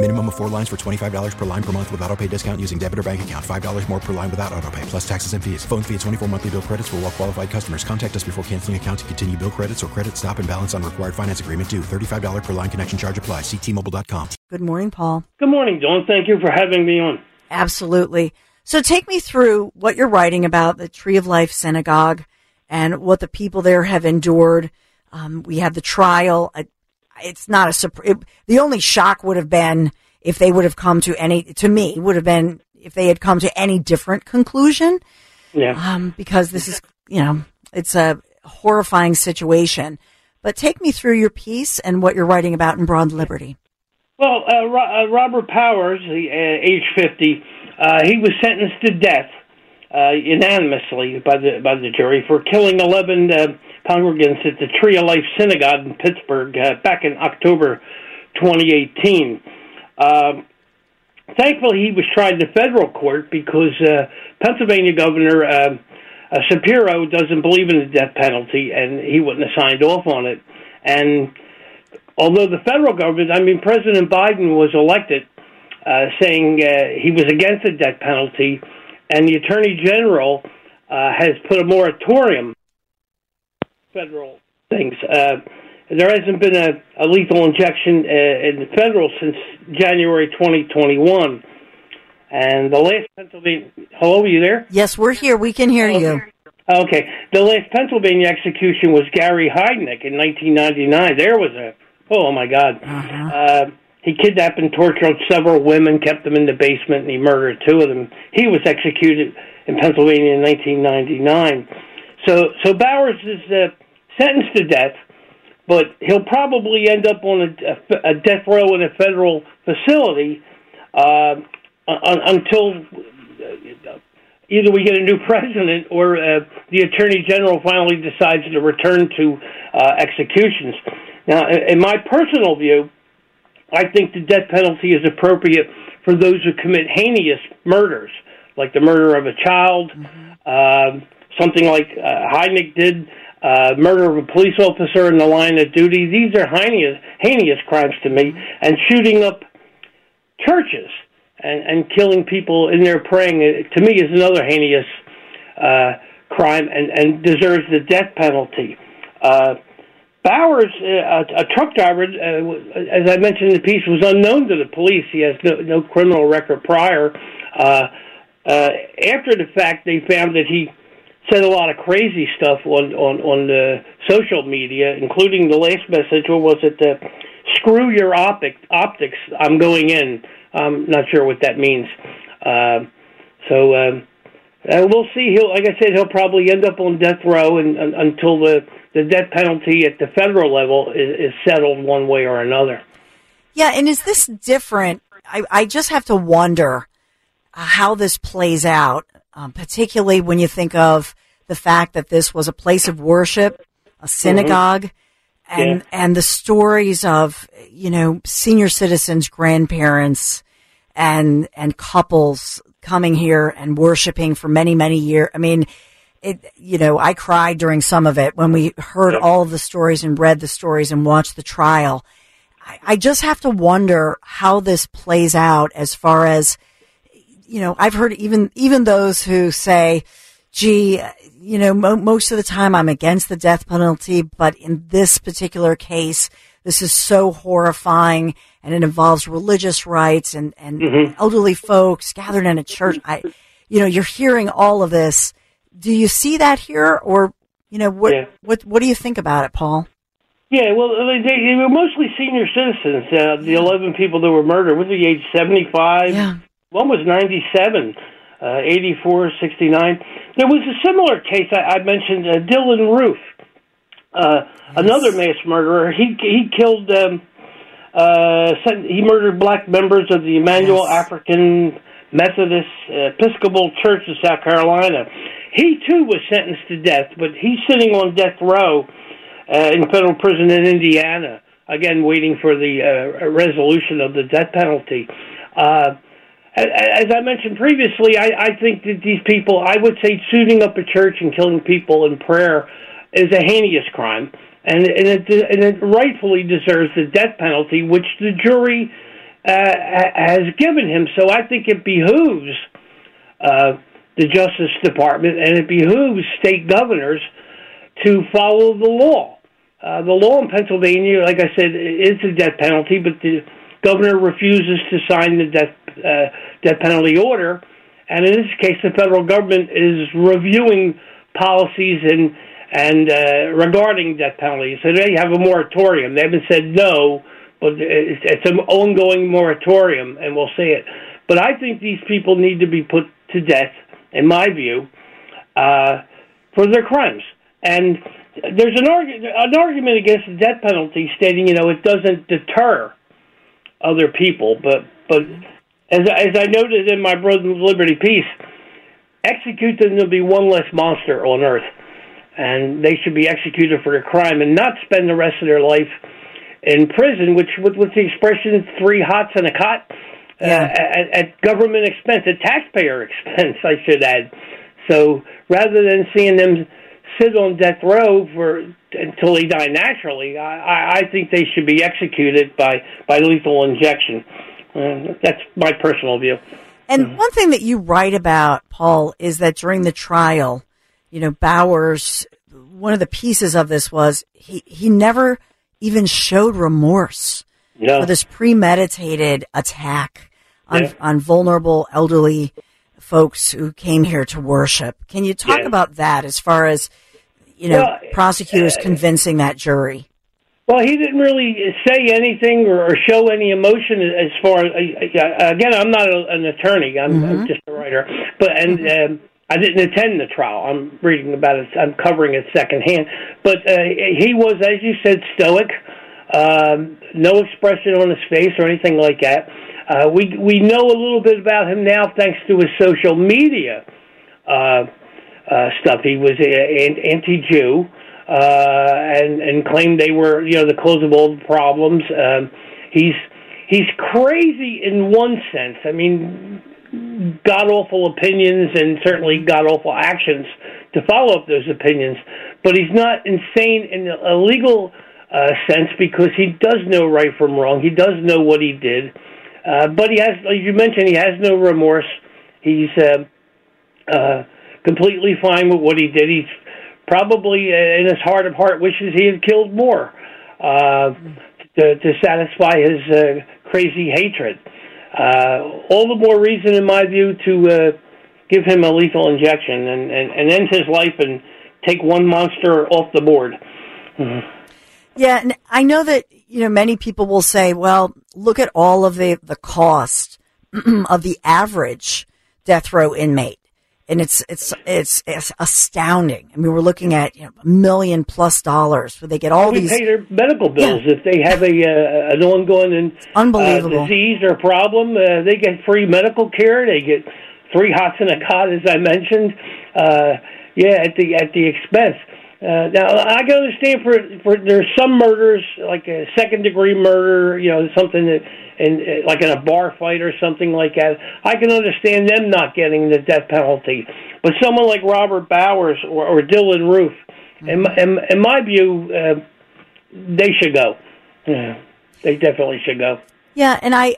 Minimum of four lines for $25 per line per month with auto pay discount using debit or bank account. $5 more per line without auto pay, plus taxes and fees. Phone fee at 24 monthly bill credits for all well qualified customers. Contact us before canceling account to continue bill credits or credit stop and balance on required finance agreement due. $35 per line connection charge apply. Ctmobile.com. Good morning, Paul. Good morning, Dawn. Thank you for having me on. Absolutely. So take me through what you're writing about the Tree of Life Synagogue and what the people there have endured. Um, we have the trial. It's not a surprise. The only shock would have been if they would have come to any, to me, would have been if they had come to any different conclusion. Yeah. Um, because this is, you know, it's a horrifying situation. But take me through your piece and what you're writing about in Broad Liberty. Well, uh, uh, Robert Bowers, uh, age 50, uh, he was sentenced to death uh, unanimously by the by the jury for killing 11 uh, congregants at the Tree of Life Synagogue in Pittsburgh uh, back in October 2018. Um, thankfully, he was tried in the federal court because uh, Pennsylvania Governor uh, uh, Shapiro doesn't believe in the death penalty, and he wouldn't have signed off on it. And although the federal government, I mean, President Biden was elected uh, saying uh, he was against the death penalty, and the Attorney General uh, has put a moratorium federal things. Uh, there hasn't been a, a lethal injection uh, in the federal since January 2021. And the last Pennsylvania, hello, are you there? Yes, we're here. We can hear you. Okay. The last Pennsylvania execution was Gary Heidnik in 1999. There was a, oh my God. Uh-huh. Uh, he kidnapped and tortured several women, kept them in the basement, and he murdered two of them. He was executed in Pennsylvania in 1999. So, so Bowers is uh, sentenced to death, but he'll probably end up on a, a death row in a federal facility uh, un- until uh, either we get a new president or uh, the attorney general finally decides to return to uh, executions. Now, in my personal view, I think the death penalty is appropriate for those who commit heinous murders, like the murder of a child, mm-hmm. uh, something like uh, Heidnik did, uh, murder of a police officer in the line of duty. These are heinous, heinous crimes to me, and shooting up churches and, and killing people in there praying, uh, to me, is another heinous uh, crime and, and deserves the death penalty. Uh, Bowers, uh, a, truck driver, uh, as I mentioned in the piece, was unknown to the police. He has no, no criminal record prior. Uh, uh, after the fact, they found that he said a lot of crazy stuff on on on the social media, including the last message. What was it? Uh, Screw your optic optics. I'm going in. I'm not sure what that means. Uh, so um, uh, we'll see. He'll, like I said, he'll probably end up on death row and, and, until the the death penalty at the federal level is, is settled one way or another. Yeah, and is this different? I, I just have to wonder how this plays out, um, particularly when you think of the fact that this was a place of worship, a synagogue, mm-hmm. and Yeah. and the stories of you know senior citizens, grandparents, and and couples coming here and worshiping for many many years. I mean, it you know I cried during some of it when we heard all of the stories and read the stories and watched the trial. I, I just have to wonder how this plays out as far as you know. I've heard even even those who say, "Gee." You know, mo- most of the time I'm against the death penalty, but in this particular case, this is so horrifying and it involves religious rights and, and Mhm. elderly folks gathered in a church. I, you know, you're hearing all of this. Do you see that here or You know what? Yeah. What What do you think about it, Paul? Yeah, well, they, they were mostly senior citizens. Uh, the 11 people that were murdered, was the age 75? Yeah. One was 97, uh, 84, 69. There was a similar case I, I mentioned, uh, Dylann Roof, uh, another mass murderer. He he killed, um, uh, he murdered black members of the Emanuel Yes. African Methodist Episcopal Church of South Carolina. He too was sentenced to death, but he's sitting on death row uh, in federal prison in Indiana. Again, waiting for the uh, resolution of the death penalty. Uh, as I mentioned previously, I, I think that these people, I would say, shooting up a church and killing people in prayer is a heinous crime, and, and, it, and it rightfully deserves the death penalty, which the jury uh, has given him. So I think it behooves uh, the Justice Department and it behooves state governors to follow the law. Uh, the law in Pennsylvania, like I said, is the death penalty, but the governor refuses to sign the death uh, death penalty order, and in this case, the federal government is reviewing policies and and uh, regarding death penalty. So they have a moratorium. They haven't said no, but it's, it's an ongoing moratorium, and we'll say it. But I think these people need to be put to death, in my view, uh, for their crimes. And there's an, argu- an argument against the death penalty, stating you know it doesn't deter other people, but but as as I noted in my Broad and Liberty piece, execute them to be one less monster on earth, and they should be executed for their crime and not spend the rest of their life in prison, which with what's the expression three hots and a cot. Uh, at, at government expense, at taxpayer expense, I should add. So rather than seeing them sit on death row for until they die naturally, I, I, I think they should be executed by by lethal injection. Uh, that's my personal view. And one thing that you write about, Paul, is that during the trial, you know, Bowers, one of the pieces of this was he, he never even showed remorse No. for this premeditated attack on, Yeah. on vulnerable elderly folks who came here to worship. Can you talk Yeah. about that as far as, you know, Well, prosecutors convincing that jury? Well, he didn't really say anything or, show any emotion as far as uh, again. I'm not a, an attorney. I'm, I'm just a writer, but and um, I didn't attend the trial. I'm reading about it. I'm covering it secondhand. But uh, he was, as you said, stoic. Um, no expression on his face or anything like that. Uh, we we know a little bit about him now thanks to his social media uh, uh, stuff. He was an anti-Jew uh, and and claimed they were you know the cause of all the problems. Um, he's he's crazy in one sense. I mean, god awful opinions and certainly god awful actions to follow up those opinions. But he's not insane in a legal uh, sense because he does know right from wrong. He does know what he did. Uh, but he has, like you mentioned, he has no remorse. He's uh, uh, completely fine with what he did. He's probably, uh, in his heart of heart, wishes he had killed more uh, to, to satisfy his uh, crazy hatred. Uh, all the more reason, in my view, to uh, give him a lethal injection and, and, and end his life and take one monster off the board. Yeah, and I know that you know many people will say, "Well, look at all of the the cost of the average death row inmate," and it's it's it's, it's astounding. I mean, we're looking at you know, a million plus dollars where they get all we these. pay their medical bills if they have a uh, an ongoing and Unbelievable. uh, disease or problem. Uh, they get free medical care. They get three hots in a cot, as I mentioned. Uh, yeah, at the at the expense. Uh, now I can understand for for there's some murders like a second degree murder, you know, something that and like in a bar fight or something like that. I can understand them not getting the death penalty, but someone like Robert Bowers or, or Dylann Roof, in, my- in, in my view, uh, they should go. Yeah, they definitely should go. Yeah, and I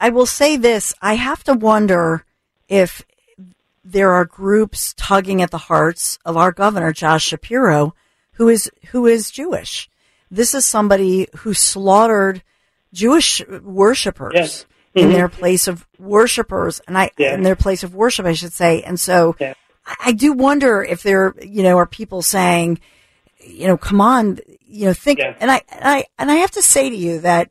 I will say this: I have to wonder if there are groups tugging at the hearts of our governor Josh Shapiro, who is who is Jewish. This is somebody who slaughtered Jewish worshippers Yes. in Mhm. their place of worshipers, and I Yeah. in their place of worship, I should say. And so, Yeah. I do wonder if there, you know, are people saying, you know, come on, you know, think, Yeah. and I, and I, and I have to say to you that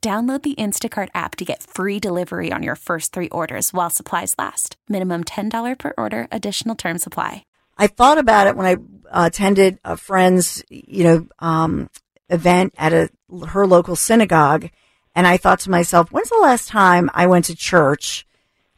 Download the Instacart app to get free delivery on your first three orders while supplies last. Minimum $10 per order, additional term supply. I thought about it when I uh, attended a friend's, you know, um, event at a her local synagogue, and I thought to myself, when's the last time I went to church?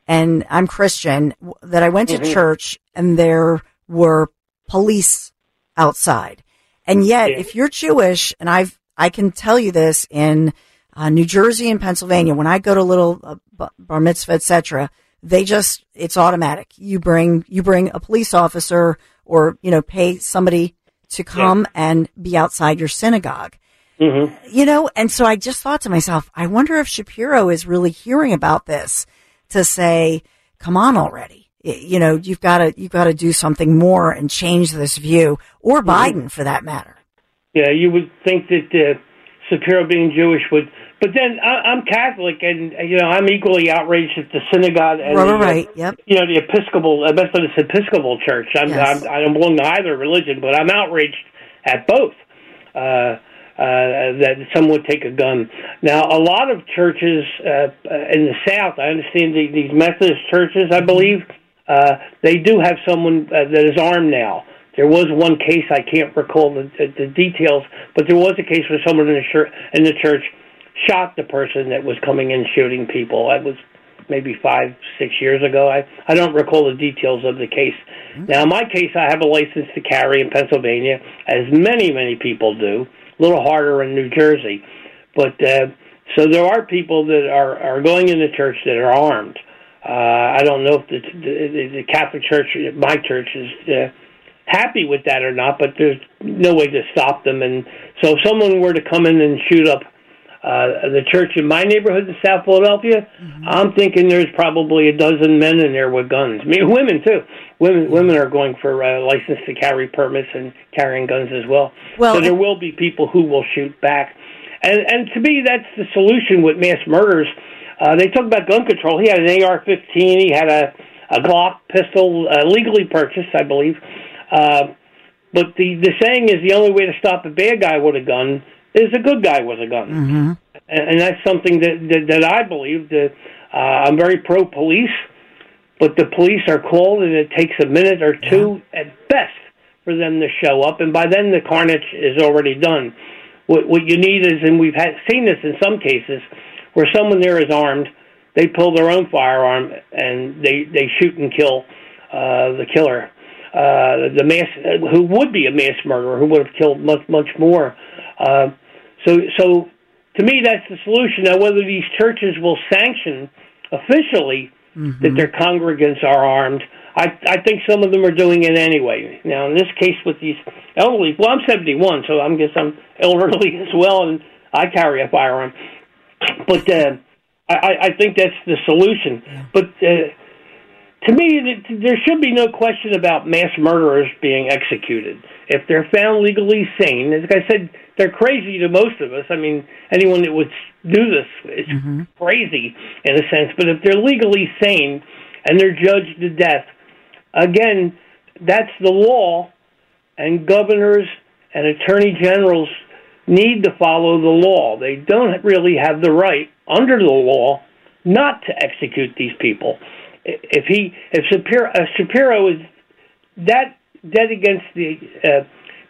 And I'm Christian. That I went to church and there were police outside, and yet Yeah. if you're Jewish, and I've I can tell you this in uh, New Jersey and Pennsylvania, when I go to little uh, bar mitzvah, etc., they just it's automatic. You bring you bring a police officer or you know pay somebody to come and be outside your synagogue. You know, and so I just thought to myself, I wonder if Shapiro is really hearing about this to say, "Come on already." You know, you've got to you've got to do something more and change this view, or Biden for that matter. Yeah, you would think that uh, Shapiro being Jewish would, but then I, I'm Catholic, and you know I'm equally outraged at the synagogue and Right, the, right, yep. you know the Episcopal Methodist Episcopal Church. I'm, Yes. I'm I don't belong to either religion, but I'm outraged at both. Uh, uh, that someone would take a gun. Now, a lot of churches uh, uh, in the South, I understand the, these Methodist churches, I believe, uh, they do have someone uh, that is armed now. There was one case I can't recall the, the, the details, but there was a case where someone in the church in the church shot the person that was coming in shooting people. That was maybe five, six years ago. I I don't recall the details of the case. Now, in my case, I have a license to carry in Pennsylvania, as many many people do. A little harder in New Jersey, but uh, so there are people that are are going into church that are armed. Uh, I don't know if the, the, the Catholic Church, my church, is uh, happy with that or not, but there's no way to stop them. And so, if someone were to come in and shoot up uh, the church in my neighborhood in South Philadelphia, I'm thinking there's probably a dozen men in there with guns. I mean, women too. Women women are going for uh, license to carry permits and carrying guns as well. Well, so there will be people who will shoot back. And and to me, that's the solution with mass murders. Uh, they talk about gun control. He had an AR-15. He had a a Glock pistol, uh, legally purchased, I believe. Uh, but the the saying is the only way to stop a bad guy with a gun is a good guy with a gun, mm-hmm. and, and that's something that that, that I believe. That uh, I'm very pro police, but the police are called, and it takes a minute or two at best for them to show up, and by then the carnage is already done. What what you need is, and we've had seen this in some cases, where someone there is armed, they pull their own firearm and they they shoot and kill uh, the killer uh, the mass who would be a mass murderer who would have killed much much more. Uh, so so to me that's the solution. Now whether these churches will sanction officially that their congregants are armed, I I think some of them are doing it anyway. Now in this case with these elderly, well I'm 71, so I'm guess I'm elderly as well, and I carry a firearm. But uh, I I I think that's the solution. But uh, to me, there should be no question about mass murderers being executed. If they're found legally sane, as I said, they're crazy to most of us. I mean, anyone that would do this is mm-hmm. crazy in a sense. But if they're legally sane and they're judged to death, again, that's the law, and governors and attorney generals need to follow the law. They don't really have the right under the law not to execute these people. If he, if Shapiro, uh, Shapiro is that dead against the uh,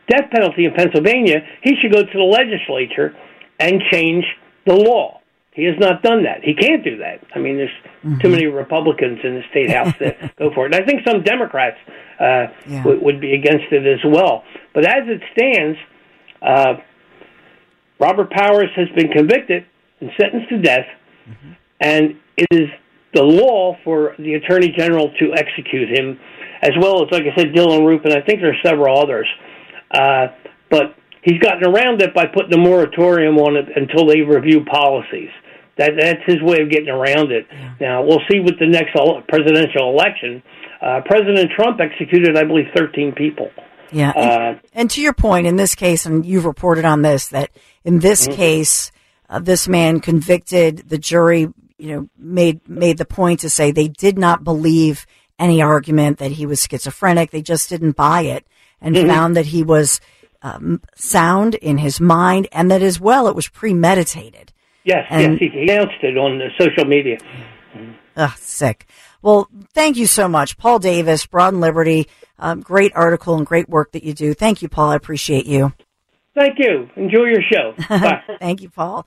death penalty in Pennsylvania, he should go to the legislature and change the law. He has not done that. He can't do that. I mean, there's too many Republicans in the state house that go for it. And I think some Democrats uh, Yeah. would, would be against it as well. But as it stands, uh, Robert Bowers has been convicted and sentenced to death, and it is the law for the attorney general to execute him, as well as, like I said, Dylann Roof, and I think there's several others. Uh, but he's gotten around it by putting a moratorium on it until they review policies. That that's his way of getting around it. Yeah. Now we'll see with the next presidential election. Uh, President Trump executed, I believe, 13 people. Yeah, and, uh, and, to your point, in this case, and you've reported on this, that in this mm-hmm. case, uh, this man convicted the jury. You know, made made the point to say they did not believe any argument that he was schizophrenic. They just didn't buy it, and mm-hmm. found that he was um, sound in his mind, and that as well it was premeditated. Yes, and, yes, he announced it on the social media. Ugh, sick. Well, thank you so much, Paul Davis, Broad and Liberty. Um, great article and great work that you do. Thank you, Paul. I appreciate you. Thank you. Enjoy your show. Bye. thank you, Paul.